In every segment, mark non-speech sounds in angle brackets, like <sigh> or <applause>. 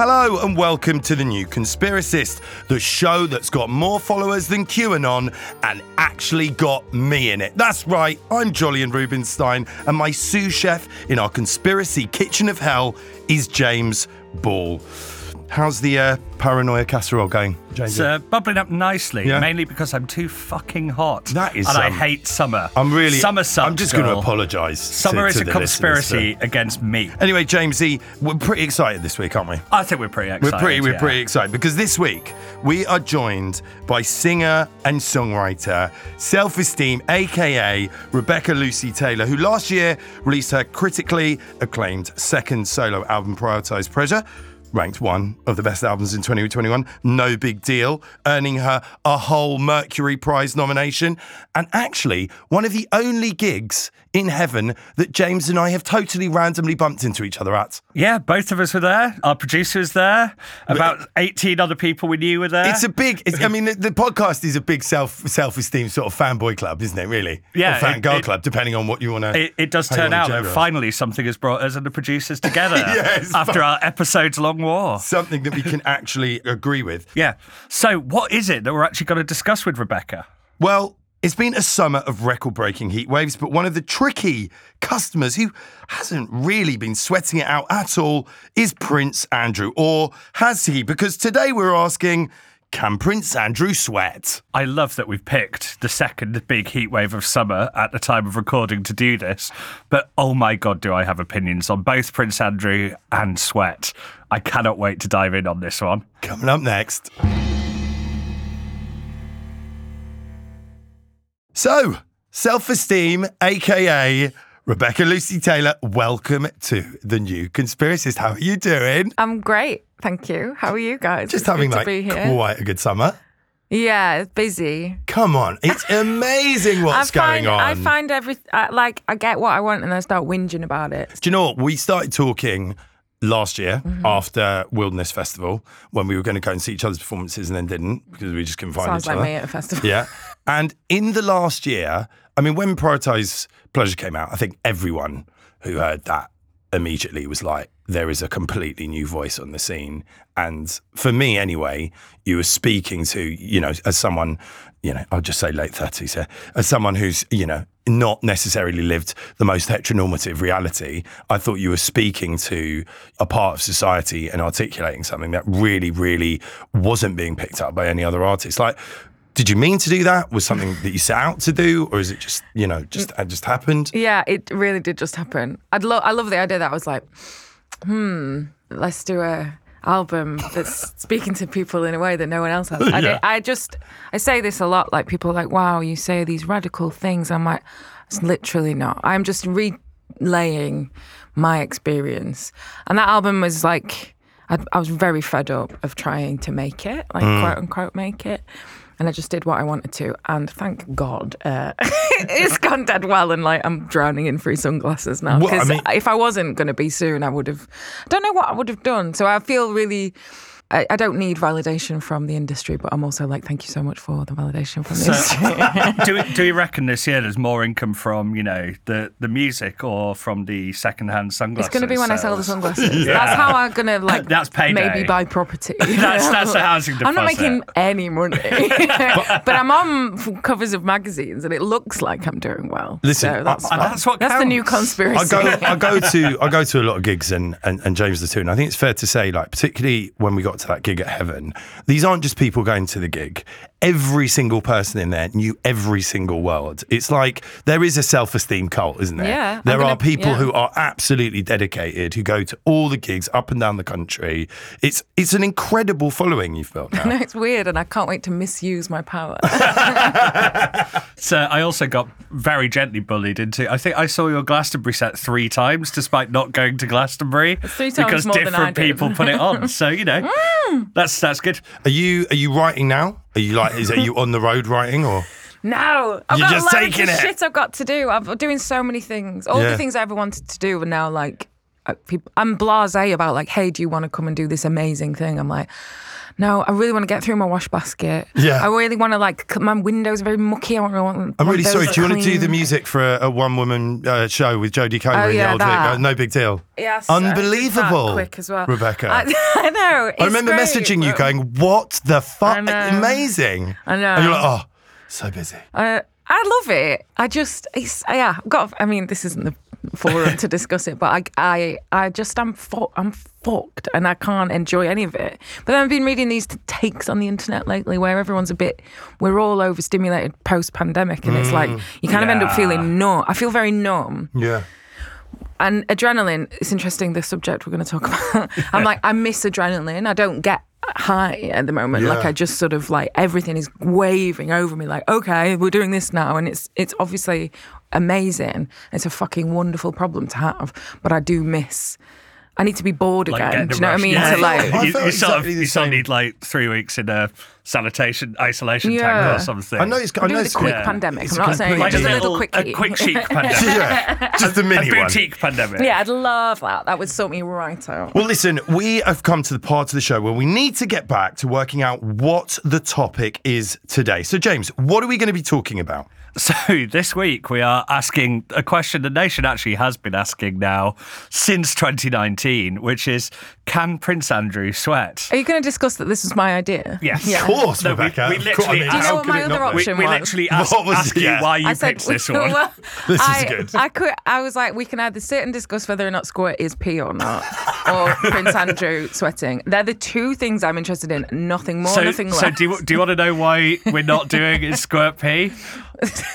Hello and welcome to the New Conspiracist, the show that's got more followers than QAnon and actually got me in it. That's right, I'm Jolyon Rubinstein, and my sous chef in our conspiracy kitchen of hell is James Ball. How's the uh, paranoia casserole going, James? It's uh, bubbling up nicely, Yeah. mainly because I'm too fucking hot. That is, and I um, hate summer. I'm really. summer sucks. I'm just going to girl. apologise. Summer to, is to a the listeners conspiracy for- against me. Anyway, Jamesy, we're pretty excited this week, aren't we? I think we're pretty excited. We're pretty, we're yeah. pretty excited because this week we are joined by singer and songwriter Self Esteem, aka Rebecca Lucy Taylor, who last year released her critically acclaimed second solo album, Prioritized Pleasure. Ranked one of the best albums in 2021. No big deal, earning her a whole Mercury Prize nomination. And actually, one of the only gigs in heaven that James and I have totally randomly bumped into each other at. Yeah, both of us were there. Our producer was there. About 18 other people we knew were there. It's a big. It's, I mean, the, the podcast is a big self self esteem sort of fanboy club, isn't it? Really, Yeah, or fan it- girl it- club, depending on what you want to. it, it does turn out that finally something has brought us and the producers together <laughs> after our episodes long war. something that we can actually agree with. <laughs> Yeah. So, what is it that we're actually going to discuss with Rebecca? Well, it's been a summer of record breaking heat waves, but one of the tricky customers who hasn't really been sweating it out at all is Prince Andrew. Or has he? Because today we're asking can Prince Andrew sweat? I love that we've picked the second big heatwave of summer at the time of recording to do this. But oh my God, do I have opinions on both Prince Andrew and Sweat. I cannot wait to dive in on this one. Coming up next. So, self esteem, aka Rebecca Lucy Taylor, welcome to the new conspiracist. How are you doing? I'm great, thank you. How are you guys? Just It's having like quite a good summer. Yeah, it's busy. Come on, it's <laughs> amazing what's find, going on. I find every I, like I get what I want and I start whinging about it. Do you know what? We started talking last year Mm-hmm. after Wilderness Festival when we were going to go and see each other's performances and then didn't because we just couldn't find Sounds each like other. me at a festival. Yeah. <laughs> And in the last year, I mean, when Prioritize Pleasure came out, I think everyone who heard that immediately was like, there is a completely new voice on the scene. And for me, anyway, you were speaking to, you know, as someone, you know, I'll just say late 30s here, as someone who's, you know, not necessarily lived the most heteronormative reality, I thought you were speaking to a part of society and articulating something that really, really wasn't being picked up by any other artist. Like, did you mean to do that? Was something that you set out to do, or is it just you know just it just happened? Yeah, it really did just happen. I'd love I love the idea that I was like, hmm, let's do a album that's <laughs> speaking to people in a way that no one else has. I, Yeah. I just I say this a lot. Like people are like, wow, you say these radical things. I'm like, it's literally not. I'm just relaying my experience. And that album was like, I, I was very fed up of trying to make it, like quote unquote make it. And I just did what I wanted to, and thank God, uh, <laughs> it's gone dead well. And like, I'm drowning in free sunglasses now. Well, I Because mean- if I wasn't going to be soon, I would have. I don't know what I would have done. So I feel really. I, I don't need validation from the industry, but I'm also like, thank you so much for the validation from the industry. <laughs> do, we, do you reckon this year there's more income from, you know, the, the music or from the second-hand sunglasses? It's going to be when I sell the sales? sunglasses. <laughs> That's how I'm going <laughs> to like. That's payday. Maybe buy property. That's- that's the housing I'm not making any money, but I'm on covers of magazines, and it looks like I'm doing well. Listen, so that's, I- fine. that's what That's the new counts. I conspiracy. go I go to I go to a lot of gigs and, and and James the too, and I think it's fair to say, like particularly when we got to that gig at Heaven, these aren't just people going to the gig. Every single person in there knew every single word. It's like there is a self esteem cult, isn't there? Yeah, there gonna- are people yeah. who are absolutely dedicated, who go to all the gigs up and down the country. It's it's an incredible following you've built now. <laughs> no, it's weird, and I can't wait to misuse my power. <laughs> <laughs> So I also got very gently bullied into. I think I saw your Glastonbury set three times, despite not going to Glastonbury, three times because more than I different did. people put it on. So you know, mm. that's that's good. Are you are you writing now? Are you like is are you on the road writing or? No, I've You're got just loads taking of it. shit I've got to do. I'm doing so many things. All Yeah. the things I ever wanted to do are now like, uh, peop I'm blasé about like, hey, do you want to come and do this amazing thing? I'm like, no, I really want to get through my wash basket. Yeah. I really want to like. My windows are very mucky. I want. want I'm really sorry. Do you want to do the music for a, a one woman uh, show with Jodie Comer Oh, in the yeah, old that. Vic? Uh, no big deal. Yes, I Unbelievable. quick as well, Rebecca. I, <laughs> I know. I remember messaging you going, What the fuck? Amazing. I know. And you're like, Oh, so busy. Uh, I love it. I just, it's, yeah, I've got. I mean, this isn't the forum to discuss it, but I, I, I just, I'm, fu- I'm fucked, and I can't enjoy any of it. But then I've been reading these takes on the internet lately, where everyone's a bit, we're all overstimulated post pandemic, and it's like mm. you kind of end up feeling numb. I feel very numb, Yeah. and adrenaline. It's interesting the subject we're going to talk <laughs> about. I'm like, I miss adrenaline. I don't get high at the moment. Like I just sort of like everything is waving over me. Like, okay, we're doing this now, and it's it's obviously amazing. It's a fucking wonderful problem to have, but I do miss. I need to be bored Like again. Do you know what I mean? Yeah. To like, I you, felt you sort of, you sort of need like three weeks in a sanitation isolation tank or something. I know it's. I I'm know it's the quick yeah. pandemic. It's I'm not saying completely- just a Like little a quick chic <laughs> pandemic. Yeah, just a a mini one. boutique pandemic. yeah, I'd love that. That would sort me right out. Well, listen, we have come to the part of the show where we need to get back to working out what the topic is today. So, James, what are we going to be talking about? So <laughs> this week we are asking a question the nation actually has been asking now since 2019, which is can Prince Andrew sweat? Are you going to discuss that this was my idea? Yes. Yeah. Of course, No, we- Rebecca. we <laughs> Of literally- course, I mean, Do you know how what my other not be? We, option we literally asked, What was- asked you why you I said, picked this <laughs> well, one. This is I, good. I could. I was like, we can either sit and discuss whether or not squirt is pee or not, or <laughs> Prince Andrew sweating. They're the two things I'm interested in. Nothing more, So, nothing so do you, do you want to know why we're not doing is squirt pee?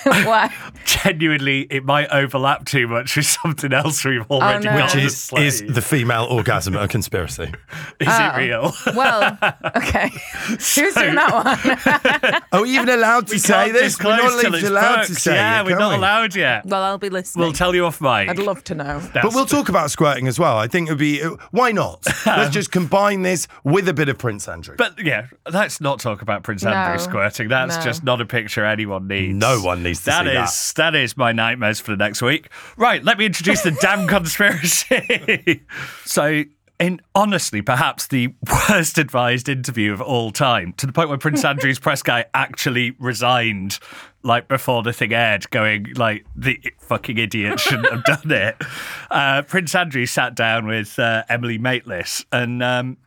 Why? Genuinely, it might overlap too much with something else we've oh, already no. got. Which on the is, is the female orgasm a conspiracy? Is it uh, real? Well, okay. Who's doing that one? <laughs> Are we even allowed to We say this? We're not till even allowed to say Yeah, it, we're not we? allowed yet. Well, I'll be listening. We'll tell you off mic. I'd love to know. But we'll talk about squirting as well. I think it would be, uh, why not? <laughs> Let's just combine this with a bit of Prince Andrew. But yeah, let's not talk about Prince Andrew squirting. That's No. just not a picture anyone needs. No one needs to That see that. is that is my nightmares for the next week. Right, let me introduce the damn <laughs> conspiracy. so. In honestly, perhaps the <laughs> worst advised interview of all time, to the point where Prince <laughs> Andrew's press guy actually resigned, like before the thing aired, going like the fucking idiot shouldn't have done <laughs> it. Uh, Prince Andrew sat down with uh, Emily Maitlis, and um,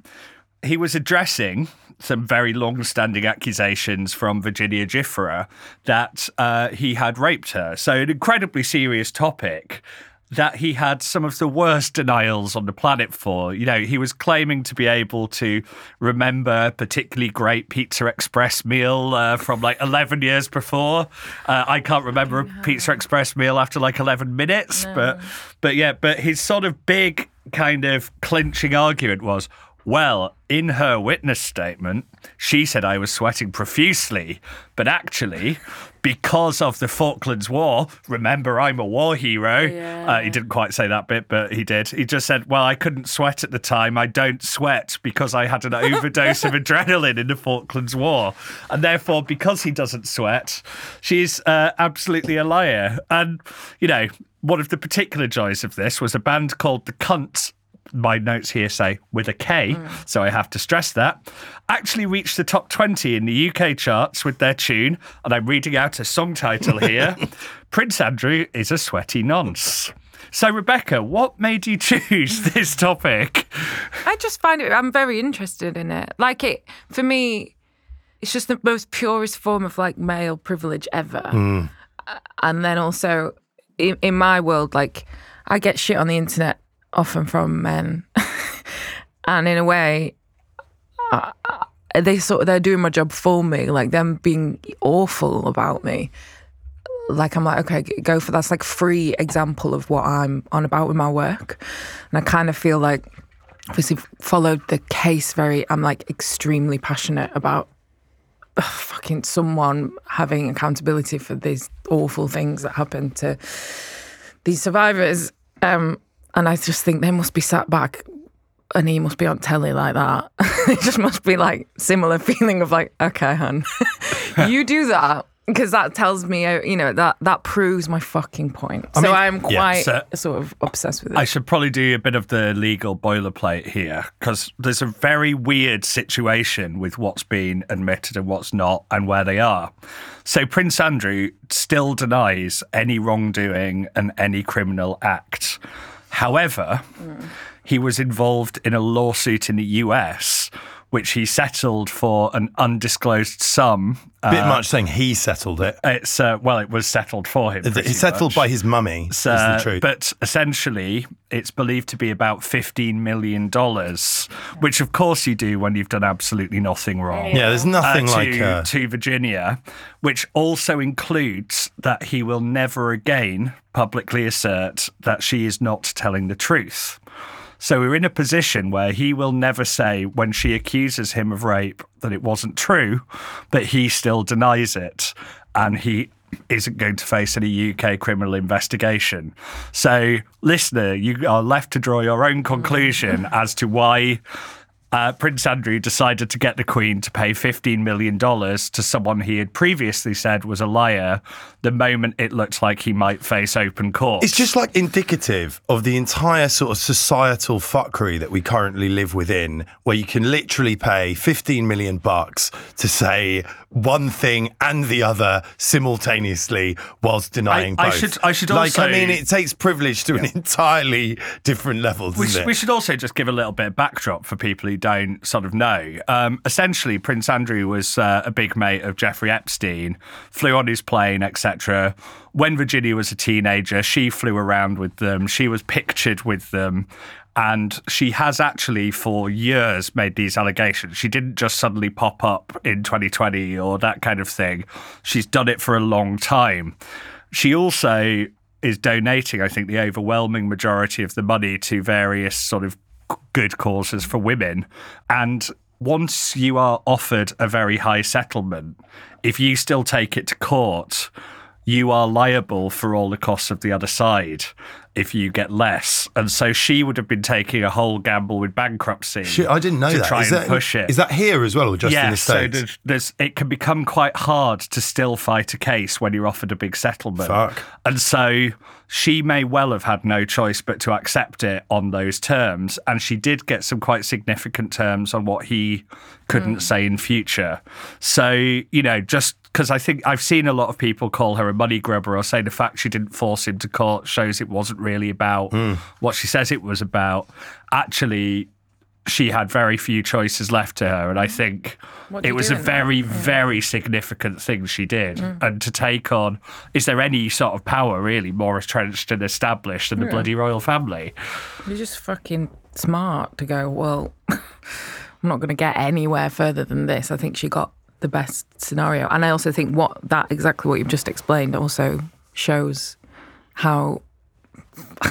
he was addressing some very long-standing accusations from Virginia Giuffre that uh, he had raped her. So an incredibly serious topic that he had some of the worst denials on the planet for. You know, he was claiming to be able to remember a particularly great Pizza Express meal uh, from like 11 years before. Uh, I can't remember a Pizza Express meal after like 11 minutes, but but yeah, but his sort of big kind of clinching argument was, well, in her witness statement, she said I was sweating profusely, but actually, because of the Falklands War, remember I'm a war hero. Uh, he didn't quite say that bit, but he did. He just said, Well, I couldn't sweat at the time. I don't sweat because I had an <laughs> overdose of adrenaline in the Falklands War. And therefore, because he doesn't sweat, she's uh, absolutely a liar. And, you know, one of the particular joys of this was a band called The Cunts my notes here say with a K, so I have to stress that, actually reached the top 20 in the UK charts with their tune, and I'm reading out a song title here <laughs> Prince Andrew is a sweaty nonce. So, Rebecca, what made you choose <laughs> this topic? I just find it. I'm very interested in it. Like it for me, it's just the most purest form of like male privilege ever. Uh, And then also, in, in my world, like I get shit on the internet often from men, <laughs> and in a way, they sort of they're doing my job for me. Like them being awful about me. Like I'm like okay, go for that's like free example of what I'm on about with my work, and I kind of feel like obviously followed the case very i'm like extremely passionate about ugh, fucking someone having accountability for these awful things that happened to these survivors um and i just think they must be sat back and he must be on telly like that <laughs> it just must be like similar feeling of like okay hun <laughs> you do that because that tells me, uh, you know, that that proves my fucking point. so mean, I'm yeah, quite so- sort of obsessed with it. I should probably do a bit of the legal boilerplate here because there's a very weird situation with what's been admitted and what's not and where they are. So Prince Andrew still denies any wrongdoing and any criminal act. However, he was involved in a lawsuit in the US which he settled for an undisclosed sum. Bit much saying he settled it. It's uh, well, it was settled for him. pretty It's settled much. by his mummy. is Uh, the truth. But essentially, it's believed to be about $15 million, which of course you do when you've done absolutely nothing wrong. yeah, there's nothing uh, like. to, Uh, to Virginia, which also includes that he will never again publicly assert that she is not telling the truth. So we're in a position where he will never say when she accuses him of rape that it wasn't true, but he still denies it. And he isn't going to face any UK criminal investigation. So, listener, you are left to draw your own conclusion mm. as to why uh, Prince Andrew decided to get the Queen to pay $15 million to someone he had previously said was a liar the moment it looked like he might face open court. It's just like indicative of the entire sort of societal fuckery that we currently live within, where you can literally pay 15 million bucks to say one thing and the other simultaneously whilst denying I both. should- I should like. I mean, it takes privilege to an entirely different level, doesn't We we should also just give a little bit of backdrop for people who don't sort of know. Um, essentially, Prince Andrew was uh, a big mate of Jeffrey Epstein, flew on his plane, etc. When Virginia was a teenager, she flew around with them. She was pictured with them. And she has actually, for years, made these allegations. She didn't just suddenly pop up in 2020 or that kind of thing. She's done it for a long time. She also is donating, I think, the overwhelming majority of the money to various sort of good causes for women. And once you are offered a very high settlement, if you still take it to court, you are liable for all the costs of the other side if you get less. And so she would have been taking a whole gamble with bankruptcy. Shit, I didn't know to that. try Is and that push it. Is that here as well, or just in yeah, the so states? there's, there's, it can become quite hard to still fight a case when you're offered a big settlement. Fuck. And so she may well have had no choice but to accept it on those terms. And she did get some quite significant terms on what he couldn't hmm. say in future. So, you know, just because I think I've seen a lot of people call her a money grubber or say the fact she didn't force him to court shows it wasn't really about what she says it was about. Actually, she had very few choices left to her. And I think it was a that? very, very significant thing she did. Mm. And to take on, is there any sort of power really more entrenched and established than the bloody royal family? You're just fucking smart to go, well, <laughs> I'm not going to get anywhere further than this. I think she got the best scenario. And I also think what that exactly what you've just explained also shows how <laughs>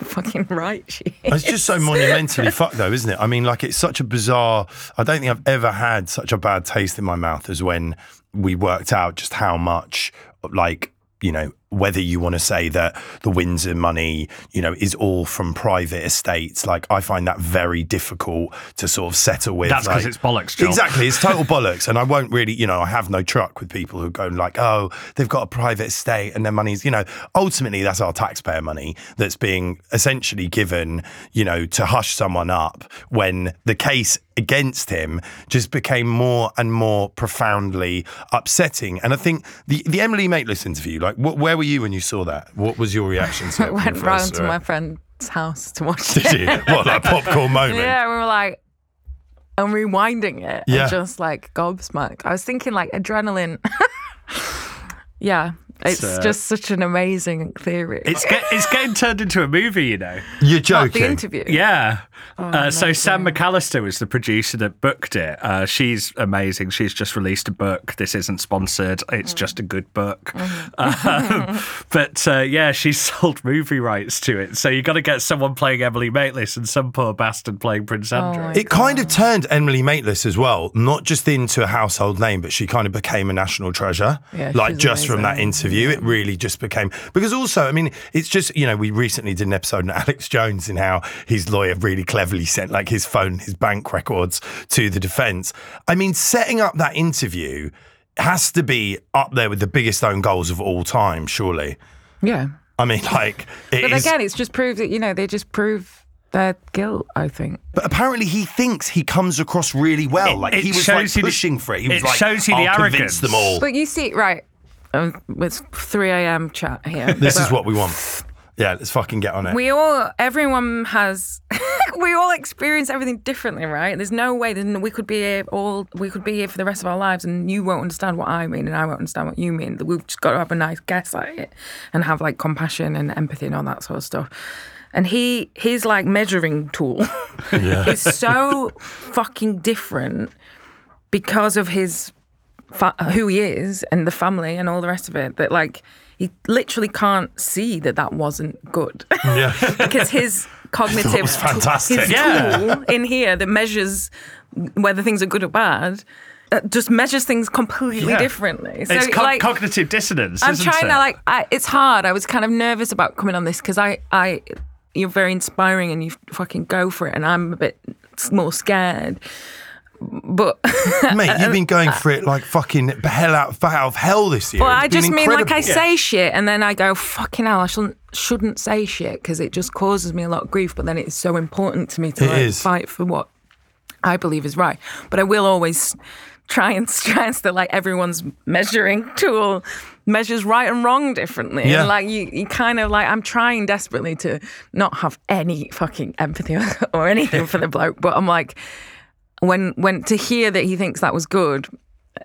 fucking right she is. It's just so monumentally fucked, though, isn't it? I mean, like, it's such a bizarre. I don't think I've ever had such a bad taste in my mouth as when we worked out just how much, like, you know, whether you want to say that the Windsor money, you know, is all from private estates. Like, I find that very difficult to sort of settle with. That's 'cause like- it's bollocks, Jol. Exactly. It's total <laughs> bollocks. And I won't really, you know, I have no truck with people who go like, oh, they've got a private estate and their money's, you know, ultimately that's our taxpayer money that's being essentially given, you know, to hush someone up when the case against him just became more and more profoundly upsetting. And I think the, the Emily Maitlis interview, like, wh- where were you when you saw that? What was your reaction to <laughs> it? I went round to my friend's house to watch Did it. you? What, like popcorn <laughs> moment? Yeah, we were like, and rewinding it, Yeah. and just like gobsmacked. I was thinking like adrenaline. <laughs> yeah, it's uh, just such an amazing theory. It's, get, it's getting turned into a movie, you know. You're Not joking. the interview. Yeah. uh, so Sam. McAlister was the producer that booked it. Uh, she's amazing. She's just released a book. This isn't sponsored. It's just a good book. <laughs> Um, but uh, yeah, she <laughs> sold movie rights to it. So you got to get someone playing Emily Maitlis and some poor bastard playing Prince Andrew. my It kind of turned Emily Maitlis as well, not just into a household name, but she kind of became a national treasure. Yeah, like she's just from that amazing. Interview, it really just became because also, I mean, it's just you know we recently did an episode on Alex Jones and how his lawyer really cleverly sent like his phone, his bank records to the defence. I mean, setting up that interview has to be up there with the biggest own goals of all time, surely. Yeah. I mean, like, it But is- again, it's just proved that, you know, they just prove their guilt, I think. But apparently, he thinks he comes across really well. Like it he was like shows you the- pushing for it. He was it like, shows you the "I'll convince arrogance." them all." But you see, right, um, it's 3 a.m. chat here. <laughs> This is what we want. Yeah, let's fucking get on it. We all, everyone has, <laughs> we all experience everything differently, right? There's no way that we could be here all, we could be here for the rest of our lives and you won't understand what I mean and I won't understand what you mean. We've just got to have a nice guess at it and have like compassion and empathy and all that sort of stuff. And he, his like measuring tool <laughs> is so fucking different because of his fa- who he is and the family and all the rest of it that like he literally can't see that that wasn't good yeah. <laughs> because his cognitive <laughs> was fantastic. his Yeah. tool in here that measures whether things are good or bad uh, just measures things completely Yeah. differently so it's co- like cognitive dissonance. I'm trying it? to like. I, it's hard. I was kind of nervous about coming on this because I, I, you're very inspiring and you fucking go for it, and I'm a bit more scared. But <laughs> Mate, you've been going for it like fucking hell out, out of hell this year. well, It's I been just mean like I incredible. say shit, and then I go fucking hell. I shouldn't shouldn't say shit because it just causes me a lot of grief. But then it's so important to me to like, is. fight for what I believe is right. But I will always try and <laughs> stress that like everyone's measuring tool measures right and wrong differently. Yeah. And like you, you kind of like I'm trying desperately to not have any fucking empathy <laughs> or anything for the bloke, but I'm like when when to hear that he thinks that was good,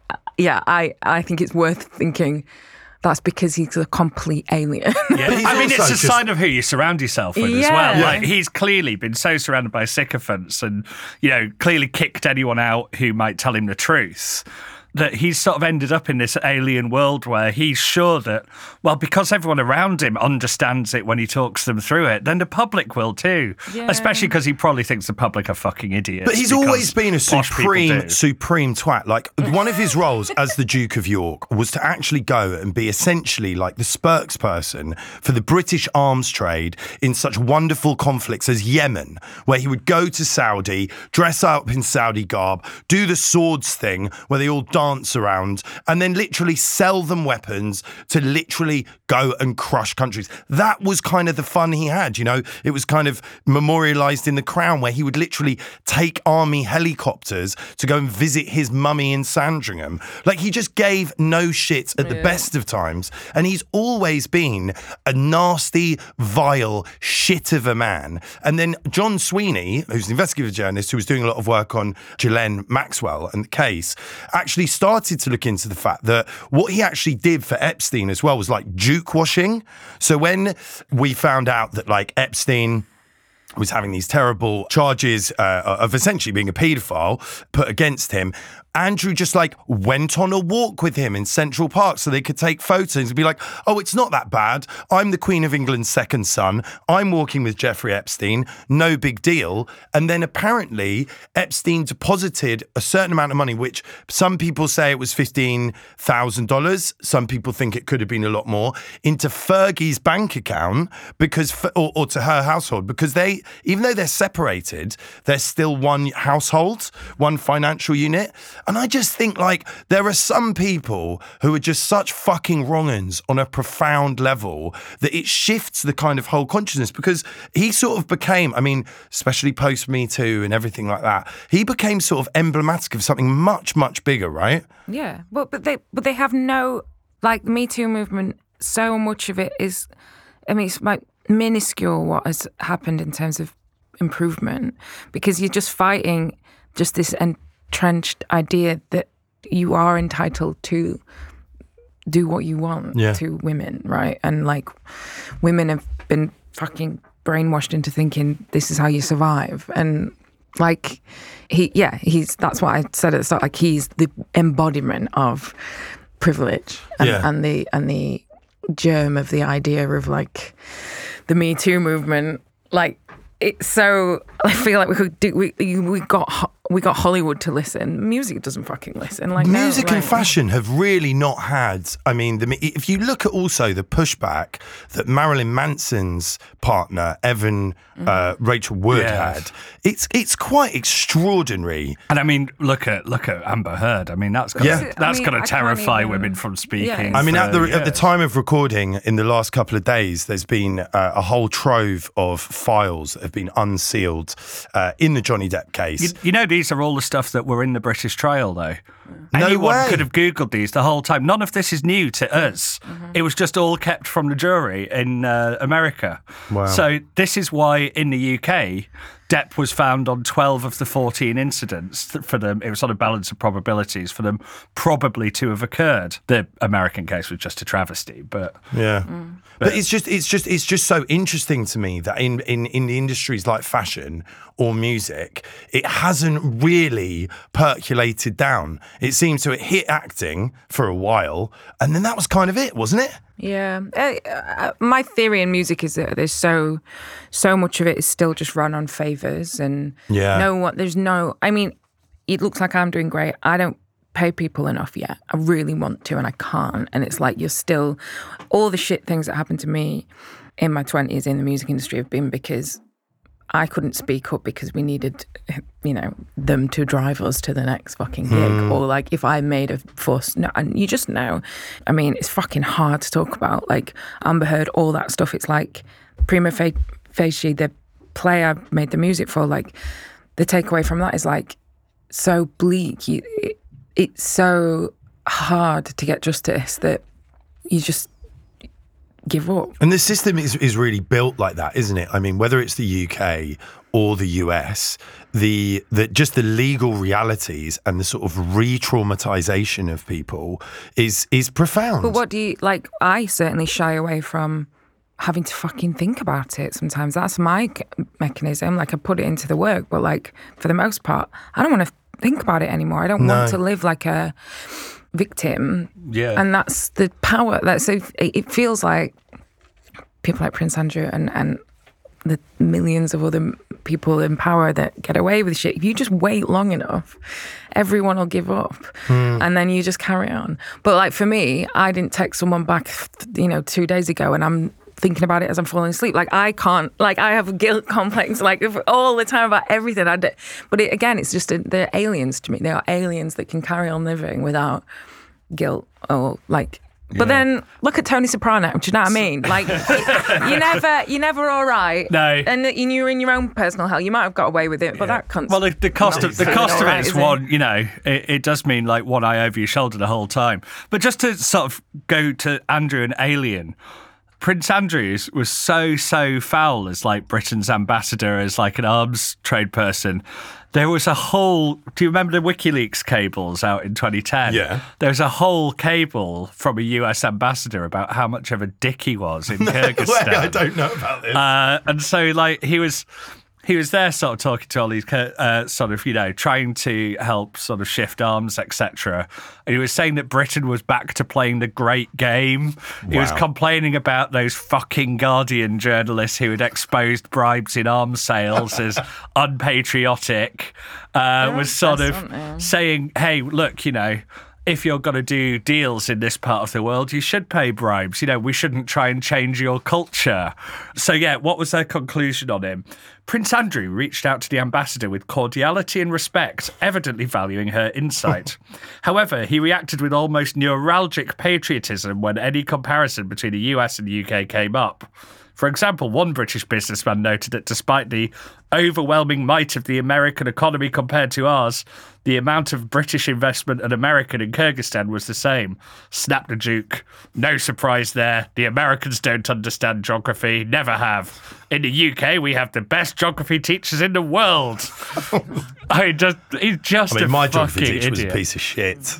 uh, yeah, I I think it's worth thinking. That's because he's a complete alien. <laughs> Yeah. I mean, it's a just- sign of who you surround yourself with as well. Yeah. Like he's clearly been so surrounded by sycophants, and you know, clearly kicked anyone out who might tell him the truth. That he's sort of ended up in this alien world where he's sure that, well, because everyone around him understands it when he talks them through it, then the public will too. Yeah. Especially because he probably thinks the public are fucking idiots. But he's always been a supreme, supreme twat. Like one of his <laughs> roles as the Duke of York was to actually go and be essentially like the spokesperson for the British arms trade in such wonderful conflicts as Yemen, where he would go to Saudi, dress up in Saudi garb, do the swords thing where they all dance around, and then literally sell them weapons to literally go and crush countries. That was kind of the fun he had, you know. It was kind of memorialized in The Crown, where he would literally take army helicopters to go and visit his mummy in Sandringham. Like he just gave no shit at the best of times, and he's always been a nasty, vile shit of a man. And then John Sweeney, who's an investigative journalist who was doing a lot of work on Ghislaine Maxwell and the case, actually started to look into the fact that what he actually did for Epstein as well was like juke washing. So when we found out that like Epstein was having these terrible charges uh, of essentially being a paedophile put against him. Andrew just like went on a walk with him in Central Park so they could take photos and be like, oh, it's not that bad. I'm the Queen of England's second son. I'm walking with Jeffrey Epstein. No big deal. And then apparently Epstein deposited a certain amount of money, which some people say it was $15,000. Some people think it could have been a lot more into Fergie's bank account because, or, or to her household, because they, even though they're separated, they're still one household, one financial unit. And I just think like there are some people who are just such fucking wrong uns on a profound level that it shifts the kind of whole consciousness because he sort of became, I mean, especially post Me Too and everything like that, he became sort of emblematic of something much, much bigger, right? Yeah, but but they but they have no like the Me Too movement. So much of it is, I mean, it's like minuscule what has happened in terms of improvement because you're just fighting just this entrenched idea that you are entitled to do what you want Yeah. to women, right? And like women have been fucking brainwashed into thinking this is how you survive. And like he yeah, he's that's what I said at the start, like he's the embodiment of privilege and, Yeah. and the and the germ of the idea of like the Me Too movement. Like it's so I feel like we could do. We we got we got Hollywood to listen. Music doesn't fucking listen. Like no, Music and fashion have really not had. I mean, the, if you look at also the pushback that Marilyn Manson's partner Evan uh, Rachel Wood Yes. had, it's it's quite extraordinary. And I mean, look at look at Amber Heard. I mean, that's gonna, Yeah. that's I mean, going to terrify even- women from speaking. Yeah. I mean, at the for at the time of recording, in the last couple of days, there's been uh, a whole trove of files that have been unsealed uh, in the Johnny Depp case. You, you know, these are all the stuff that were in the British trial, though. No Anyone way. could have Googled these the whole time. None of this is new to us. It was just all kept from the jury in uh, America. Wow. So, this is why in the UK, Depp was found on 12 of the 14 incidents for them. It was on a balance of probabilities for them probably to have occurred. The American case was just a travesty, but Yeah. But it's just it's just it's just so interesting to me that in, in, in the industries like fashion or music, it hasn't really percolated down. It seems to have hit acting for a while, and then that was kind of it, wasn't it? Yeah, uh, uh, my theory in music is that there's so so much of it is still just run on favors and Yeah. no one. There's no. I mean, it looks like I'm doing great. I don't pay people enough yet. I really want to, and I can't. And it's like you're still all the shit things that happened to me in my twenties in the music industry have been because I couldn't speak up because we needed, you know, them to drive us to the next fucking gig. Hmm. Or like if I made a fuss, no, and you just know. I mean, it's fucking hard to talk about. Like Amber Heard, all that stuff. It's like prima facie, the play I made the music for. Like the takeaway from that is like so bleak. You, it, it's so hard to get justice that you just give up. And the system is, is really built like that, isn't it? I mean, whether it's the UK or the US, the the just the legal realities and the sort of re-traumatization of people is is profound. But what do you like? I certainly shy away from having to fucking think about it sometimes. That's my mechanism. Like I put it into the work, but like for the most part, I don't want to think about it anymore. I don't want to live like a victim. Yeah. And that's the power. that so it feels like people like Prince Andrew and and the millions of other people in power that get away with shit. If you just wait long enough, everyone will give up, hmm. and then you just carry on. But like for me, I didn't text someone back, you know, two days ago, and I'm thinking about it as I'm falling asleep. Like I can't, like I have a guilt <laughs> complex, like all the time about everything I do. But it, again, it's just a, they're aliens to me. They are aliens that can carry on living without guilt or like. But then look at Tony Soprano. Do you know what I mean? <laughs> Like you never, you never all right. No. And you're in your own personal hell. You might have got away with it, but that can't. Well, the, the cost of the cost of it is one. You know, it, it does mean like one eye over your shoulder the whole time. But just to sort of go to Andrew and Alien, Prince Andrews was so so foul as like Britain's ambassador as like an arms trade person. There was a whole. Do you remember the WikiLeaks cables out in 2010? Yeah. There was a whole cable from a US ambassador about how much of a dick he was in <laughs> Kyrgyzstan. I don't know about this. Uh, and so like he was he was there sort of talking to all these uh, sort of you know trying to help sort of shift arms etc and he was saying that britain was back to playing the great game. He was complaining about those fucking guardian journalists who had exposed bribes in arms sales as <laughs> unpatriotic uh, was sort of aren't saying hey look you know if you're going to do deals in this part of the world, you should pay bribes. You know, we shouldn't try and change your culture. So, yeah, what was their conclusion on him? Prince Andrew reached out to the ambassador with cordiality and respect, evidently valuing her insight. <laughs> However, he reacted with almost neuralgic patriotism when any comparison between the US and the UK came up. For example, one British businessman noted that despite the overwhelming might of the American economy compared to ours, the amount of British investment and American in Kyrgyzstan was the same. Snapped the Duke. No surprise there. The Americans don't understand geography, never have. In the UK, we have the best geography teachers in the world. <laughs> I just, he's just I mean, a my geography teacher was a piece of shit.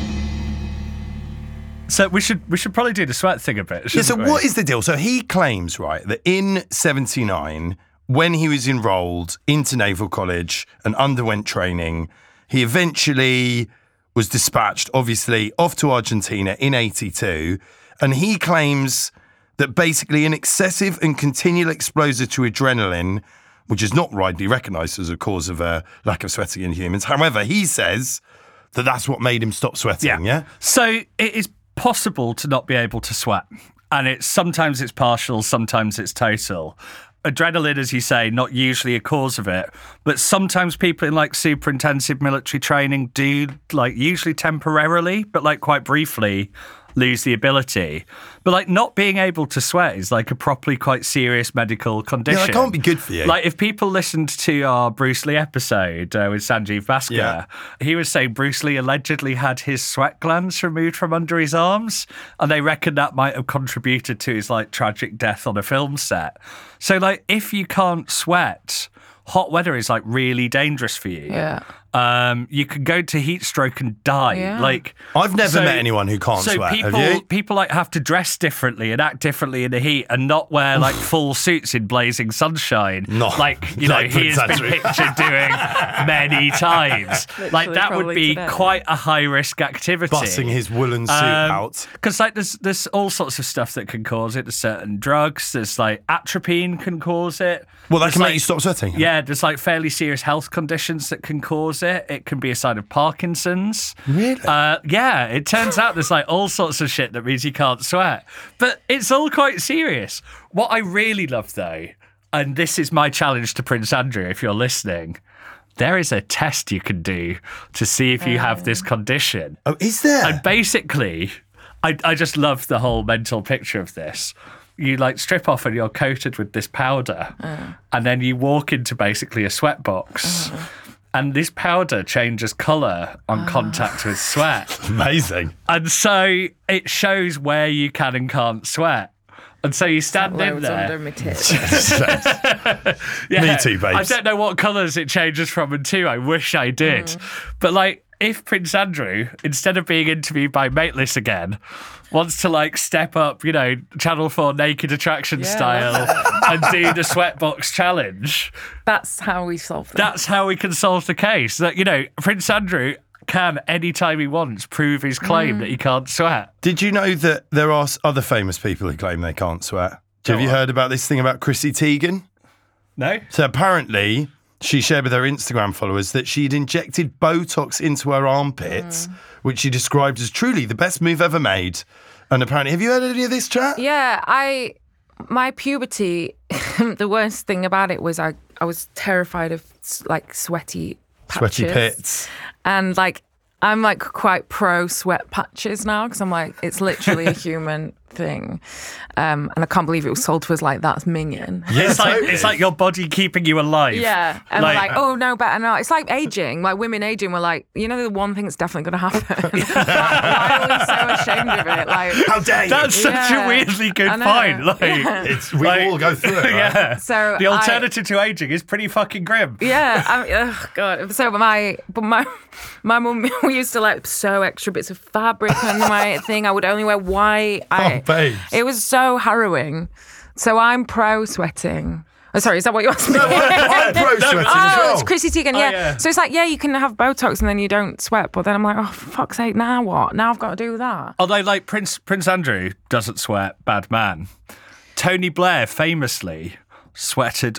So we should we should probably do the sweat thing a bit. Yeah, so we? what is the deal? So he claims, right, that in 79, when he was enrolled into Naval College and underwent training, he eventually was dispatched, obviously, off to Argentina in 82. And he claims that basically an excessive and continual exposure to adrenaline, which is not widely recognized as a cause of a lack of sweating in humans. However, he says that that's what made him stop sweating, yeah? So it is possible to not be able to sweat, and it's sometimes it's partial, sometimes it's total. Adrenaline, as you say, not usually a cause of it, but sometimes people in like super intensive military training do, like usually temporarily, but like quite briefly, lose the ability. But like not being able to sweat is like a properly quite serious medical condition. Yeah, that can't be good for you. Like if people listened to our Bruce Lee episode uh, with Sanjeev Bhaskar, Yeah. he was saying Bruce Lee allegedly had his sweat glands removed from under his arms, and they reckon that might have contributed to his like tragic death on a film set. So like if you can't sweat, hot weather is like really dangerous for you. Yeah. Um, you could go to heat stroke and die. Yeah. Like I've never so- met anyone who can't so sweat. people, have you? people like have to dress differently and act differently in the heat and not wear like <sighs> full suits in blazing sunshine. Not like you <laughs> know like he has Prince been pictured doing <laughs> many times. like that would be today. quite a high risk activity. Bussing his woolen suit out. Because like there's there's all sorts of stuff that can cause it. There's certain drugs. There's like atropine can cause it. Well, that There's, can make you stop sweating. Yeah, there's like fairly serious health conditions that can cause it. It can be a sign of Parkinson's. Really? Uh, yeah, it turns out there's like all sorts of shit that means you can't sweat. But it's all quite serious. What I really love though, and this is my challenge to Prince Andrew if you're listening, there is a test you can do to see if you have this um. condition. Oh, is there? And basically, I, I just love the whole mental picture of this. You like strip off and you're coated with this powder, uh. and then you walk into basically a sweat box. Uh-huh. And this powder changes colour on contact with sweat. <laughs> Amazing. And so it shows where you can and can't sweat. And so you stand in Loads there. under my <laughs> tits. <laughs> Yeah. Me too, babes. I don't know what colours it changes from and to. I wish I did. Mm. But like, if Prince Andrew, instead of being interviewed by Maitlis again, wants to like step up, you know, Channel 4 naked attraction Yeah. style <laughs> and do the sweatbox challenge, That's how we solve that. that's how we can solve the case. That, you know, Prince Andrew can, anytime he wants, prove his claim Mm. that he can't sweat. Did you know that there are other famous people who claim they can't sweat? Have you heard about this thing about Chrissy Teigen? No? So apparently, she shared with her Instagram followers that she'd injected Botox into her armpits, Mm. which she described as truly the best move ever made. And apparently, have you heard any of this chat? Yeah, I my puberty. <laughs> the worst thing about it was I I was terrified of like sweaty patches. Sweaty pits. and like I'm like quite pro sweat patches now because I'm like it's literally a <laughs> human thing, um, and I can't believe it was sold to us like that's minging. <laughs> It's like it's like your body keeping you alive. Yeah, and Like- like, oh no, better not. It's like aging, like women aging. We're like, you know, the one thing that's definitely going to happen. <laughs> Why are we so ashamed of it? Like, How dare you? That's such Yeah. a weirdly good I know. point. Like, Yeah. <laughs> it's, we like- all go through it. Right? yeah. So the I- alternative to aging is pretty fucking grim. Yeah, I mean, oh god. So my, but my, my mum we used to like sew extra bits of fabric on my thing. I would only wear white. I, Oh, babes. It was so harrowing. So I'm pro sweating. Oh, sorry, is that what you asked me? <laughs> I'm pro sweating as Oh, well. it's Chrissy Teigen, yeah. Oh, yeah. So it's like, yeah, you can have Botox and then you don't sweat, but then I'm like, oh, for fuck's sake, now what? Now I've got to do that. Although, like Prince Prince Andrew doesn't sweat, bad man. Tony Blair famously sweated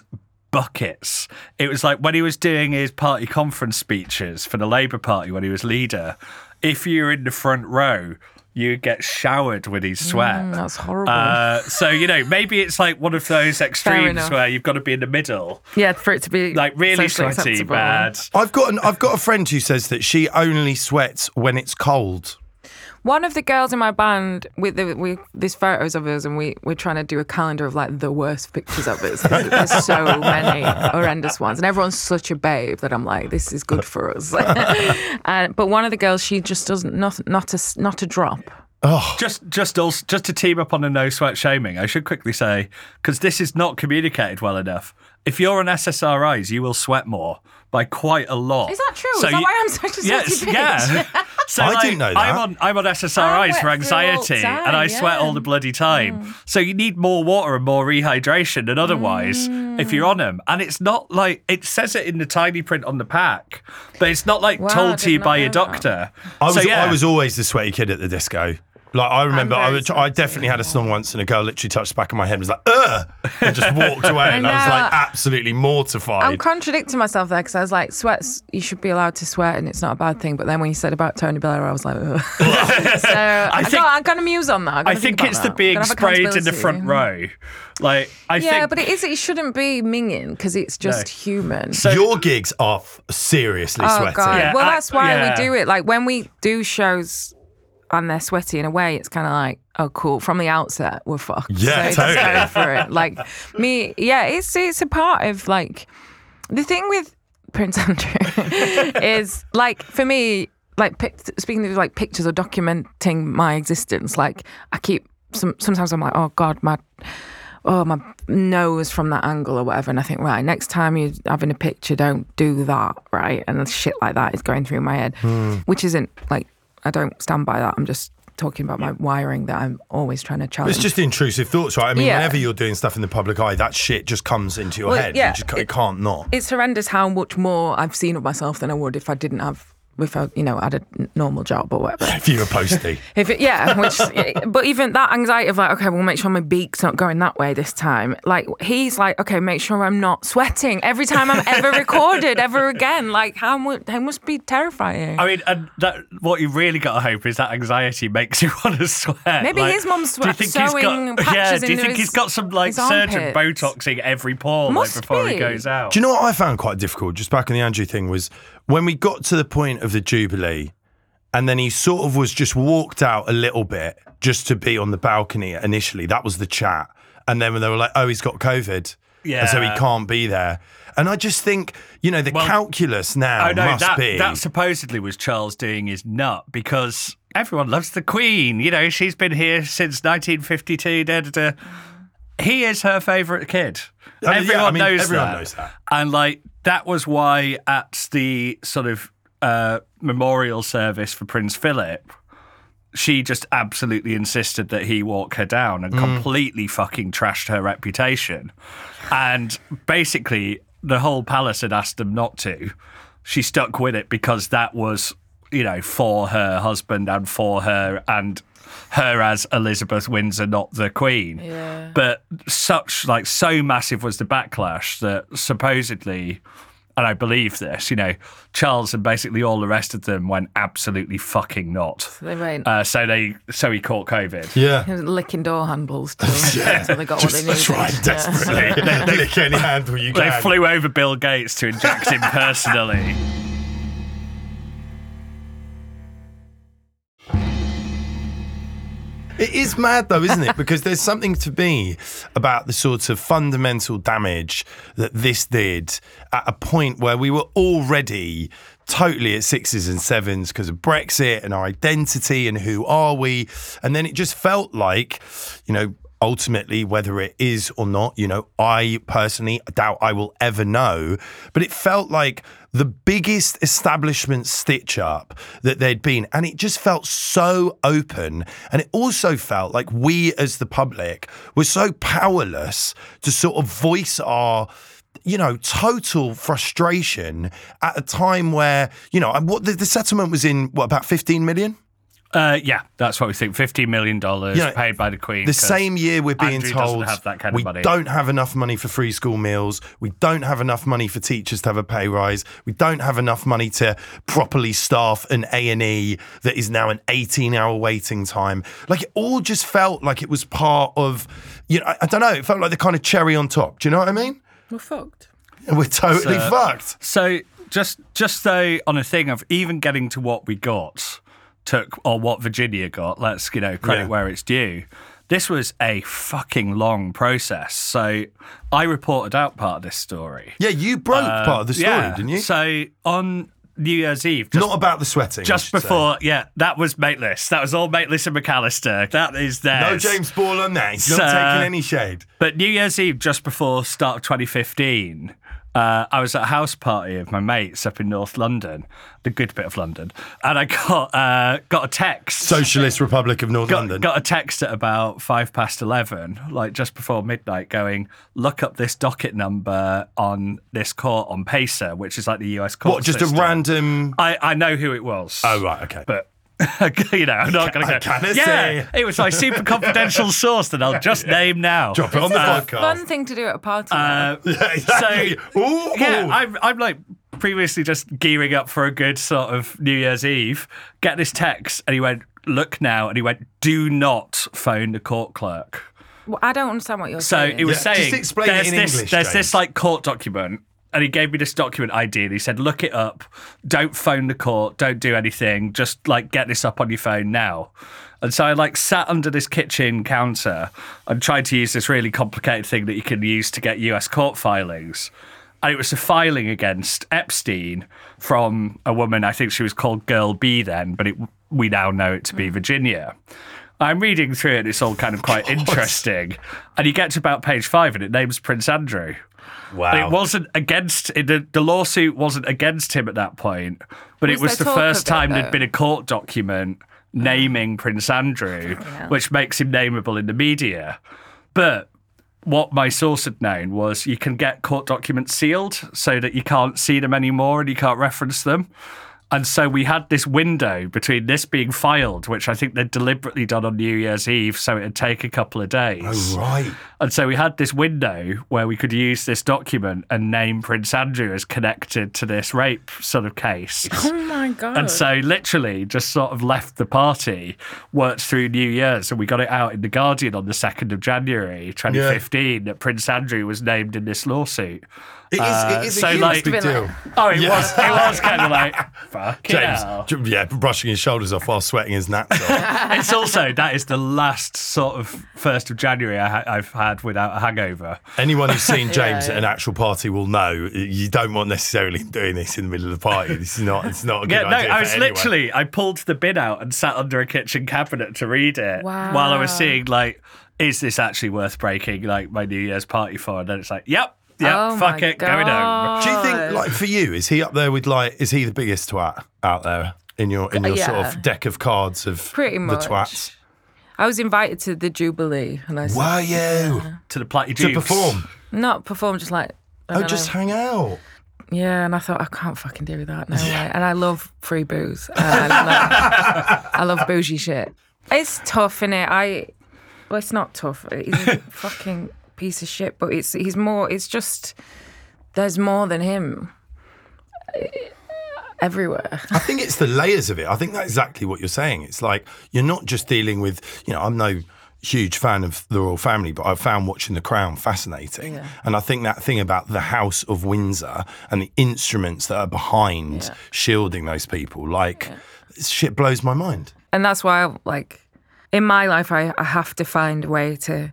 buckets. It was like when he was doing his party conference speeches for the Labour Party when he was leader. If you were in the front row, you get showered with his sweat. Mm, That's horrible. Uh, so you know, maybe it's like one of those extremes where you've got to be in the middle, yeah, for it to be like really socially sweaty, acceptable. bad. I've got an, I've got a friend who says that she only sweats when it's cold. One of the girls in my band with the we there's photos of us and we we're trying to do a calendar of like the worst pictures of us. There's <laughs> so many horrendous ones, and everyone's such a babe that I'm like, this is good for us. <laughs> <laughs> and, but one of the girls, she just doesn't not not a not a drop. Oh. Just, just, also, just to team up on the no sweat shaming, I should quickly say because this is not communicated well enough. If you're on SSRIs, you will sweat more by quite a lot. Is that true? So is that you- why I'm such a <laughs> Yes, sweaty bitch? yeah. <laughs> So I like, didn't know I'm that. on I'm on SSRIs for anxiety, time, and I sweat all the bloody time. Mm. So you need more water and more rehydration than otherwise if you're on mm. them. And it's not like it says it in the tiny print on the pack, but it's not like Wow, told to you by your know that. doctor. I was so, yeah. I was always the sweaty kid at the disco. Like I remember, I, would, I definitely had a song once, and a girl literally touched the back of my head, and was like, "Ugh," and just walked away, <laughs> and I was know. like absolutely mortified. I'm contradicting myself there because I was like, sweats, you should be allowed to sweat and it's not a bad thing. But then when you said about Tony Blair, I was like, Ugh. <laughs> <laughs> so I think- got, I'm going to muse on that. I think it's the being sprayed in the front row. Like I think Yeah, think but it is. It shouldn't be minging because it's just human. So- Your gigs are f- seriously oh sweaty. god. Yeah, well, I- that's why yeah. we do it. Like when we do shows and they're sweaty in a way, it's kind of like, oh, cool. From the outset, we're fucked. Yeah, so just totally. go for it. Like me, yeah. It's it's a part of like the thing with Prince <laughs> Andrew is like for me, like pic- speaking of like pictures or documenting my existence. Like I keep some sometimes I'm like, oh god, my oh my nose from that angle or whatever, and I think right next time you're having a picture, don't do that, right? And shit like that is going through my head, hmm. which isn't like I don't stand by that. I'm just talking about my wiring that I'm always trying to challenge. It's just intrusive thoughts, right? I mean, Yeah. whenever you're doing stuff in the public eye, that shit just comes into your Well, head. yeah. You just, ca- it can't not. it's horrendous how much more I've seen of myself than I would if I didn't have if I you know had a normal job or whatever. <laughs> <laughs> if you were posty. If it, yeah, which but even that anxiety of like okay, we'll make sure my beak's not going that way this time. Like he's like okay, make sure I'm not sweating every time I'm ever <laughs> recorded ever again. Like how much that must be terrifying. I mean, and that what you really got to hope is that anxiety makes you want to sweat. Maybe Like, his mum's do you swe- think he's sewing got, Yeah, do you think his- he's got some like his surgeon armpits. botoxing every pore like, Must before he goes out? Do you know what I found quite difficult just back in the Andrew thing was when we got to the point of the Jubilee and then he sort of was just walked out a little bit just to be on the balcony initially. That was the chat. And then when they were like, oh, he's got COVID. And so he can't be there. And I just think, you know, the Well, calculus now Oh no, must that, be. that supposedly was Charles doing his nut because everyone loves the Queen. You know, she's been here since 1952. Da, da, da. He is her favourite kid. I mean, yeah, everyone I mean, knows everyone that. knows that. And like that was why at the sort of uh, memorial service for Prince Philip, she just absolutely insisted that he walk her down and completely fucking trashed her reputation. And basically, the whole palace had asked them not to. She stuck with it because that was, you know, for her husband and for her and her as Elizabeth Windsor, not the Queen. Yeah. But such, like, so massive was the backlash that supposedly, and I believe this, you know, Charles and basically all the rest of them went absolutely fucking not. they went Uh, so they, so he caught COVID. yeah. he was licking door handles <laughs> too, until they got what they Just needed. try Yeah. desperately. <laughs> Lick any handle you They can. flew over Bill Gates to inject him <laughs> personally. It is mad though, isn't it? Because there's something to be about the sort of fundamental damage that this did at a point where we were already totally at sixes and sevens because of Brexit and our identity and who are we. And then it just felt like, you know, ultimately whether it is or not you know i personally doubt i will ever know but it felt like the biggest establishment stitch up that there'd been and it just felt so open and it also felt like we as the public were so powerless to sort of voice our you know, total frustration at a time where, you know, what the, the settlement was in, what, about 15 million? Uh, yeah, that's what we think. Fifty million dollars You know, paid by the Queen. The same year we're being Andrew told have that kind of we money. don't have enough money for free school meals. We don't have enough money for teachers to have a pay rise. We don't have enough money to properly staff an A and E that is now an 18 hour waiting time. Like it all just felt like it was part of, you know, I, I don't know. It felt like the kind of cherry on top. Do you know what I mean? We're fucked. <laughs> We're totally So- fucked. So just just though on a thing of even getting to what we got, took or what Virginia got. Let's you know credit Yeah. where it's due. This was a fucking long process. So I reported out part of this story. Yeah, you broke part of the story, Uh, Yeah. didn't you? So on New Year's Eve, just Not about the sweating. Just should say. before, yeah, that was Maitlis. That was all Maitlis and McAlister. That is there. No James Ball on that. He's not taking any shade. But New Year's Eve, just before start of 2015, uh, I was at a house party of my mates up in North London, the good bit of London, and I got uh, got a text. Socialist Republic of North got, London. got a text at about five past 11, like just before midnight, going, look up this docket number on this court on Pacer, which is like the US court. what, just system. a random. I, I know who it was. Oh, right, okay. But <laughs> you know, I'm not going to I go. kinda yeah, see. it was my super confidential <laughs> source that I'll just name now. Drop it on the podcast. Fun thing to do at a party. though. Uh, <laughs> Yeah, exactly. Ooh. yeah, I'm, I'm like previously just gearing up for a good sort of New Year's Eve. Get this text, and he went, "Look now," and he went, "Do not phone the court clerk." Well, I don't understand what you're saying. So saying. he was Yeah, just saying, explain it "There's in this, English, there's James. this like court document." And he gave me this document ID and he said, Look it up. Don't phone the court. Don't do anything. Just like get this up on your phone now. And so I like sat under this kitchen counter and tried to use this really complicated thing that you can use to get US court filings. And it was a filing against Epstein from a woman, I think she was called Girl B then, but it, we now know it to be mm. Virginia. I'm reading through it, it's all kind of quite interesting. And you get to about page five and it names Prince Andrew. Wow. And it wasn't against it, the, the lawsuit wasn't against him at that point, but Was it was the first of it, time there'd been a court document naming Prince Andrew, which makes him nameable in the media. But what my source had known was you can get court documents sealed so that you can't see them anymore and you can't reference them. And so we had this window between this being filed, which I think they'd deliberately done on New Year's Eve, so it'd take a couple of days. Oh, right. And so we had this window where we could use this document and name Prince Andrew as connected to this rape sort of case. oh my god! And so literally just sort of left the party, worked through New Year's, and we got it out in The Guardian on the 2nd of January 2015 that Prince Andrew was named in this lawsuit. It is, Uh, it is so, a huge like- be deal. like- Oh, it Yeah. was it was kind of like, <laughs> fuck James, James. yeah, brushing his shoulders off while sweating his naps off. <laughs> It's also, that is the last sort of 1st of January I ha- I've had without a hangover. Anyone who's seen <laughs> James yeah. at an actual party will know you don't want necessarily doing this in the middle of the party. This is not. It's not a good Yeah, no, idea. I for was anyone. literally, I pulled the bin out and sat under a kitchen cabinet to read it Wow. while I was seeing, like, is this actually worth breaking, like, my New Year's party for? And then it's like, yep, yep, Oh fuck my it, going home. Do you think, like, for you, is he up there with like, is he the biggest twat out there in your in uh, your sort of deck of cards of Pretty the much. twats? I was invited to the Jubilee, and I said, Were you To the Platty to Dukes. perform? not perform, just like. I Oh, just know. hang out. Yeah, and I thought I can't fucking do that. No way. And I love free booze. And I, love, <laughs> I love bougie shit. It's tough, innit? I. Well, it's not tough. He's a <laughs> fucking piece of shit. But it's he's more. It's just there's more than him everywhere. I think it's the layers of it. I think that's exactly what you're saying. It's like you're not just dealing with, you know, I'm no huge fan of the royal family, but I've found watching The Crown fascinating. And I think that thing about the House of Windsor and the instruments that are behind Yeah. shielding those people, like, shit blows my mind. and that's why like in my life I, I have to find a way to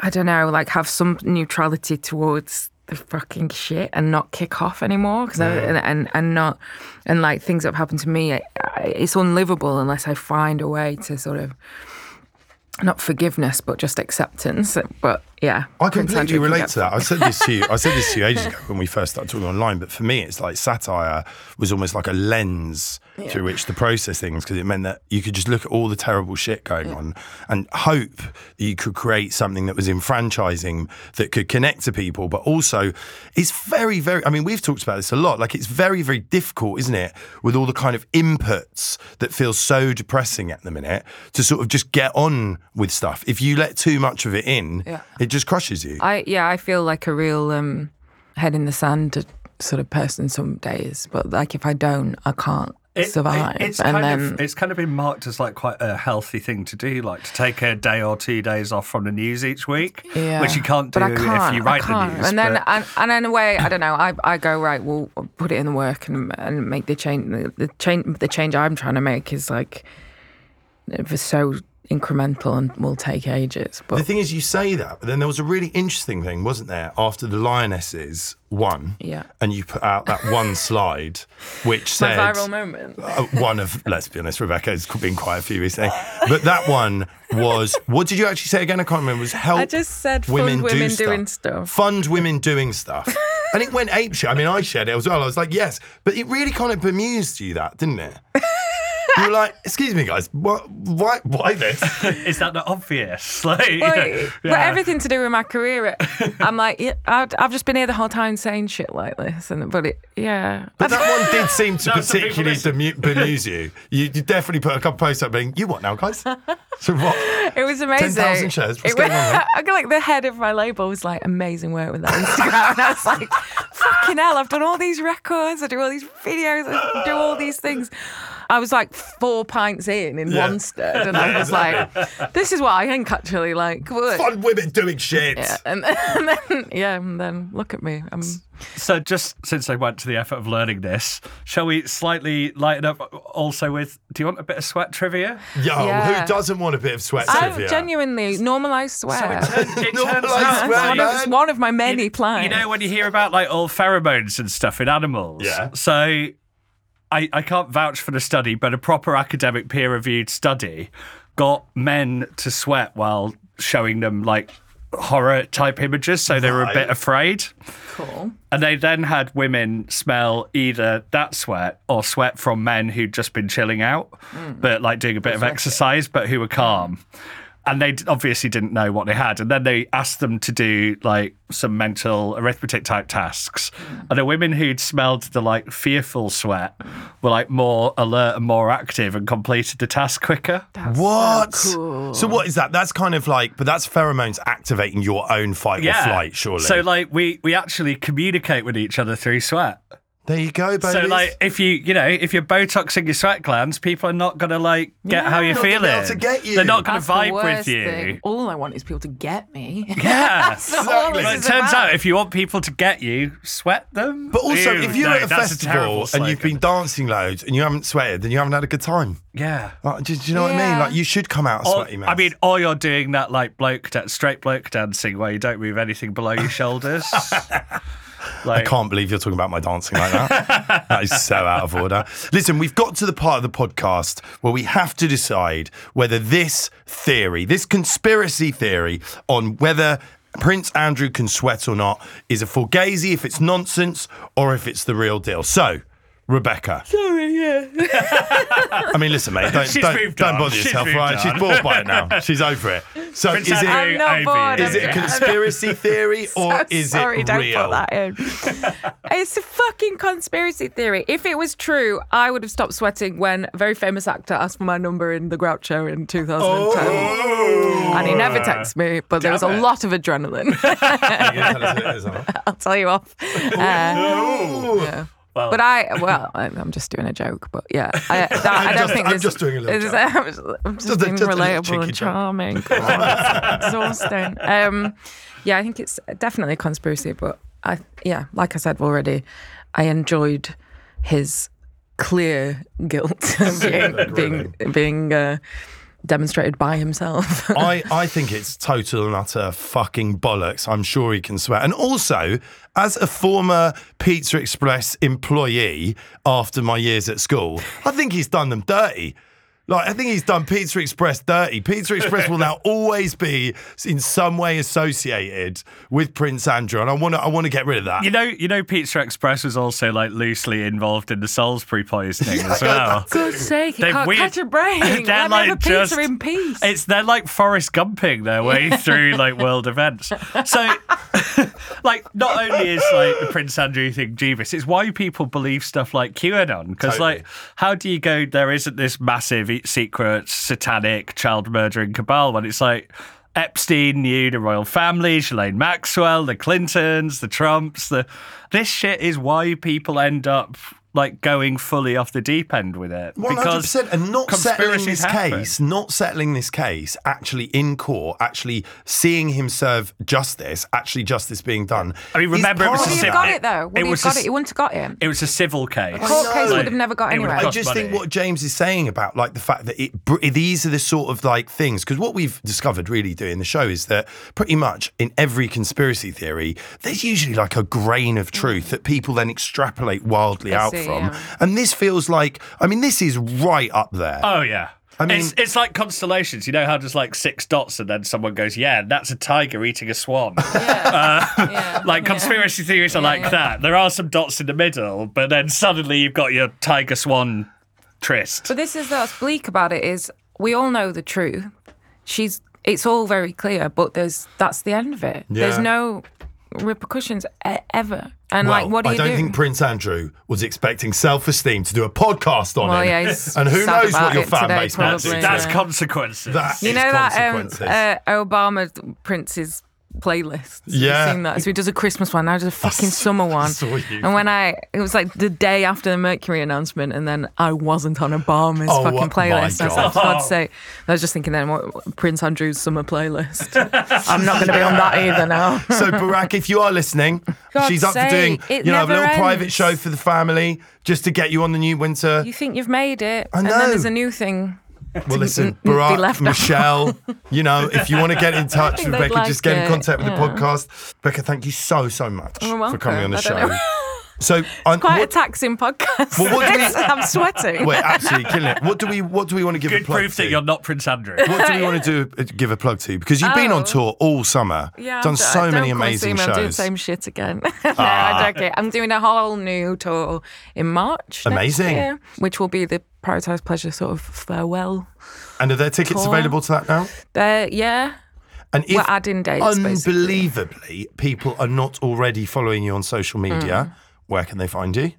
i don't know like have some neutrality towards the fucking shit and not kick off anymore because and, and and not and like things that have happened to me I, I, it's unlivable unless i find a way to sort of not forgiveness but just acceptance but yeah I completely relate to that. I said this to you. I said this to you ages <laughs> ago when we first started talking online. But for me, it's like satire was almost like a lens through which to process things because it meant that you could just look at all the terrible shit going on and hope that you could create something that was enfranchising that could connect to people. But also, it's very, very. I mean, we've talked about this a lot. Like, it's very, very difficult, isn't it, with all the kind of inputs that feel so depressing at the minute to sort of just get on with stuff. If you let too much of it in, Yeah. it just crushes you. I yeah, I feel like a real um, head in the sand sort of person some days, but like if I don't, I can't It- survive. it- it's and kind then of it's kind of been marked as like quite a healthy thing to do, like to take a day or two days off from the news each week, yeah, which you can't do but I can't, if you write I can't. the news. And then but- and, and in a way, I don't know. I I go right. Well, put it in the work and and make the change. The, the change the change I'm trying to make is like it was so incremental and will take ages. But The thing is, you say that, but then there was a really interesting thing, wasn't there? After the Lionesses won, Yeah. and you put out that one <laughs> slide which my said viral moment. uh, one of let's be honest, Rebecca has been quite a few recently, but that one was what did you actually say again? I can't remember. It was help. I just said fund women, women do doing stuff. Fund women doing stuff, and it went apeshit. I mean, I shared it as well. I was like, yes, but it really kind of bemused you, that didn't it? You were like, excuse me, guys, what, why, why this? <laughs> Is that not obvious? <laughs> Like, you know, But, but everything to do with my career, I'm like, yeah, I've, I've just been here the whole time saying shit like this, and but it, yeah. But that one did seem to <laughs> No, particularly bemu- bemuse you. you. You definitely put a couple posts up being, you what now, guys? So what? It was amazing. 10,000 shares. What's It going was- on there? I got like the head of my label was like amazing work with that Instagram, and I was like, fucking hell! I've done all these records, I do all these videos, I do all these things. I was like four pints in in Yeah. Wanstead, and I was <laughs> like, this is what I think actually like. Good. Fun women doing shit. Yeah, and, <laughs> and then yeah, and then look at me. I'm So, just since I went to the effort of learning this, shall we slightly lighten up also with do you want a bit of sweat trivia? Yo, Yeah. who doesn't want a bit of sweat I trivia? genuinely normalised swear. It Normalised turns <laughs> sweat, out, It's one, of, one of my many you, plans. you know when you hear about like all pheromones and stuff in animals. Yeah. So I, I can't vouch for the study, but a proper academic peer reviewed study got men to sweat while showing them like horror type images, so they were a bit afraid. cool. And they then had women smell either that sweat or sweat from men who'd just been chilling out, mm. but like doing a bit of exercise, but who were calm. And they obviously didn't know what they had. And then they asked them to do like some mental arithmetic type tasks. Mm. And the women who'd smelled the like fearful sweat were like more alert and more active and completed the task quicker. That's What? So cool. So what is that? That's kind of like, but that's pheromones activating your own fight or flight, surely. So like we we actually communicate with each other through sweat. There you go, baby. So like if you you know if you're botoxing your sweat glands, people are not gonna like get how you're Not gonna be feeling. to get you. They're not gonna That's the vibe with you. thing. All I want is people to get me. <laughs> Yeah. That's Exactly. this But it is turns about. out if you want people to get you, sweat them. But also, Ew, if you're no, at a festival terrible and you've been dancing loads and you haven't sweated, then you haven't had a good time. yeah. Like, do, do you know what I mean? Like, you should come out a Or, sweaty mess. I mean, or you're doing that like bloke, da- straight bloke dancing where you don't move anything below your shoulders. <laughs> I can't believe you're talking about my dancing like that. <laughs> that is so out of order. Listen, we've got to the part of the podcast where we have to decide whether this theory, this conspiracy theory on whether Prince Andrew can sweat or not, is a fugazi, if it's nonsense, or if it's the real deal. So, Rebecca. Sorry, yeah. <laughs> I mean, listen, mate, don't, She's don't, moved don't on. bother She's yourself, moved right? on. She's bored by it now. <laughs> She's over it. So, Prince is it, Andrew- I'm not Ivy. bored. is it a I'm- conspiracy theory <laughs> or I'm is sorry, it don't real? put that in. it's a fucking conspiracy theory. If it was true, I would have stopped sweating when a very famous actor asked for my number in The Groucho in 2010. Oh. And he never texted me, but there was a Damn it. lot of adrenaline. I'll tell you off. Uh, yeah. Well- but I, well, I'm just doing a joke, but yeah, I, <laughs> that, I don't just- think I'm this- just doing a little joke. <laughs> I'm just, I'm just Just being just relatable and charming. <laughs> Exhausting. Um, yeah, I think it's definitely a conspiracy, but I, yeah, like I said already, I enjoyed his clear guilt being being being uh, demonstrated by himself. <laughs> I, I think it's total and utter fucking bollocks. I'm sure he can swear. And also, as a former Pizza Express employee after my years at school, I think he's done them dirty. Like, I think he's done Pizza Express dirty. Pizza Express will now <laughs> always be in some way associated with Prince Andrew, and I want to I want to get rid of that. You know, you know, Pizza Express was also like loosely involved in the Salisbury poisoning as well. God's sake, you They've can't weird- catch <laughs> a break. They're Let have like a pizza just- in peace. It's they're like Forrest Gumping their way <laughs> through like world events. So, like, not only is like the Prince Andrew thing dubious, it's why people believe stuff like QAnon. Because Totally. like, how do you go? There isn't this massive secret satanic child murdering cabal when it's like. Epstein knew the royal family, Ghislaine Maxwell, the Clintons, the Trumps. The this shit is why people end up like going fully off the deep end with it One hundred because percent, and not settling this happen. case, not settling this case, actually in court, actually seeing him serve justice, actually justice being done. I mean, remember, it was part a of Would he civil- have got it- it though? Would it was have a got s- it? He wouldn't have got him. It was a civil case. A court case Like, would have never got anywhere. I cost just think what James is saying about like the fact that it these are the sort of like things because what we've discovered really doing the show is that pretty much in every conspiracy theory there's usually like a grain of truth that people then extrapolate wildly out see, from yeah. and this feels like I mean this is right up there. Oh yeah. I mean- it's, it's like constellations. You know how there's like six dots, and then someone goes, "Yeah, that's a tiger eating a swan." <laughs> Uh, yeah. like conspiracy theories are like yeah. that. There are some dots in the middle, but then suddenly you've got your tiger swan tryst. But this is what's bleak about it is we all know the truth. She's it's all very clear, but there's that's the end of it. There's no repercussions e- ever. And well, like, what do you think I you don't do? think Prince Andrew was expecting self-esteem to do a podcast on Well, him. yeah, <laughs> and who knows what your it fan today, base might That's, do. that's yeah. consequences. That you is know that um, uh, Obama Prince's playlist. Have you Yeah. seen that? So he does a Christmas one. Now does a fucking summer one. And when I, it was like the day after the Mercury announcement, and then I wasn't on Obama's Oh, fucking playlist. I was like, God. for God's sake. I was just thinking then, what Prince Andrew's summer playlist? <laughs> I'm not going to be on that either now. <laughs> So Barack, if you are listening, God's she's up for sake, doing you know a little private show for the family just to get you on the new winter. You think you've made it, I and know. then there's a new thing. <laughs> well, listen, be Barack, left. Michelle, you know, if you want to get in <laughs> touch with they'd Becca, like just get in contact with yeah. the podcast. Becca, thank you so so much for coming on the. I don't show. know. <laughs> So, um, Quite a taxing podcast. Well, what do we- I'm sweating. we're absolutely killing it. What do we what do we want to give Good a plug proof to? that you're not Prince Andrew. what do we want to do? uh, Give a plug to because you've been on Oh. tour all summer, Yeah, done I'm- so don't many come and see amazing me, I'm doing the shows. same shit again. no, I joke it. I'm doing a whole new tour in March. next Amazing. year, which will be the Prioritize Pleasure sort of farewell. And are there tickets Tour. available to that now? There, yeah. And if We're adding dates, basically. unbelievably people are not already following you on social media, Mm. where can they find you?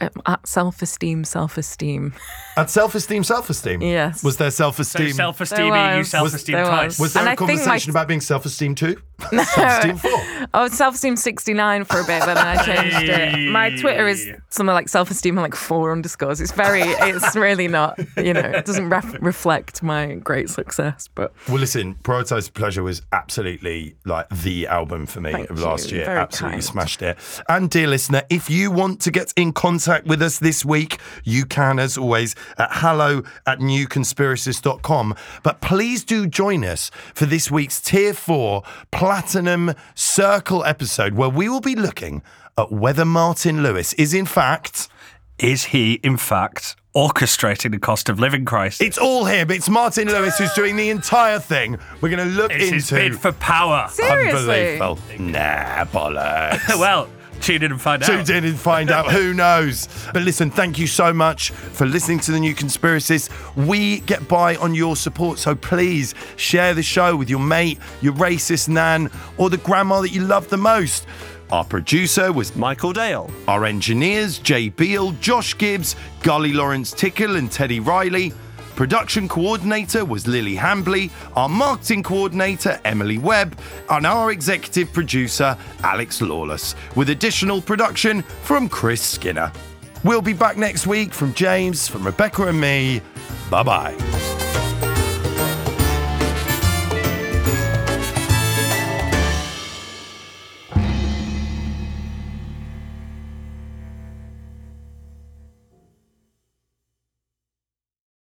Um, at self esteem, self esteem. <laughs> At self esteem, self esteem. Yes. Was there self So esteem? self-esteem, There you was. self-esteem There twice. was there And a I think my- conversation about being self esteem too? <laughs> self esteem four. Oh, self esteem 69 for a bit, but then I changed it. My Twitter is Hey. something like self esteem and like four underscores. It's very, it's really not, you know, it doesn't ref- reflect my great success, but Well, listen, Prioritize Pleasure was absolutely like the album for me Thank of last you. year. Very absolutely kind. smashed it. And dear listener, if you want to get in contact with us this week, you can, as always, at hello at newconspiracist.com. But please do join us for this week's Tier 4 Platinum Circle episode, where we will be looking at whether Martin Lewis is, in fact, Is he, in fact, orchestrating the cost of living crisis? it's all him. It's Martin Lewis who's doing the entire thing. We're going to look It's his into. bid for power. seriously. Unbelievable. Nah, bollocks. <laughs> well, tune in and find out. Tune in and find out who knows. But listen, thank you so much for listening to the New Conspiracist. We get by on your support, so please share the show with your mate, your racist nan, or the grandma that you love the most. Our producer was Michael Dale. our engineers, Jay Beale, Josh Gibbs, Gully Lawrence Tickle, and Teddy Riley. Production coordinator was Lily Hambley, our marketing coordinator, Emily Webb, and our executive producer, Alex Lawless, with additional production from Chris Skinner. We'll be back next week from James, from Rebecca and me. Bye bye.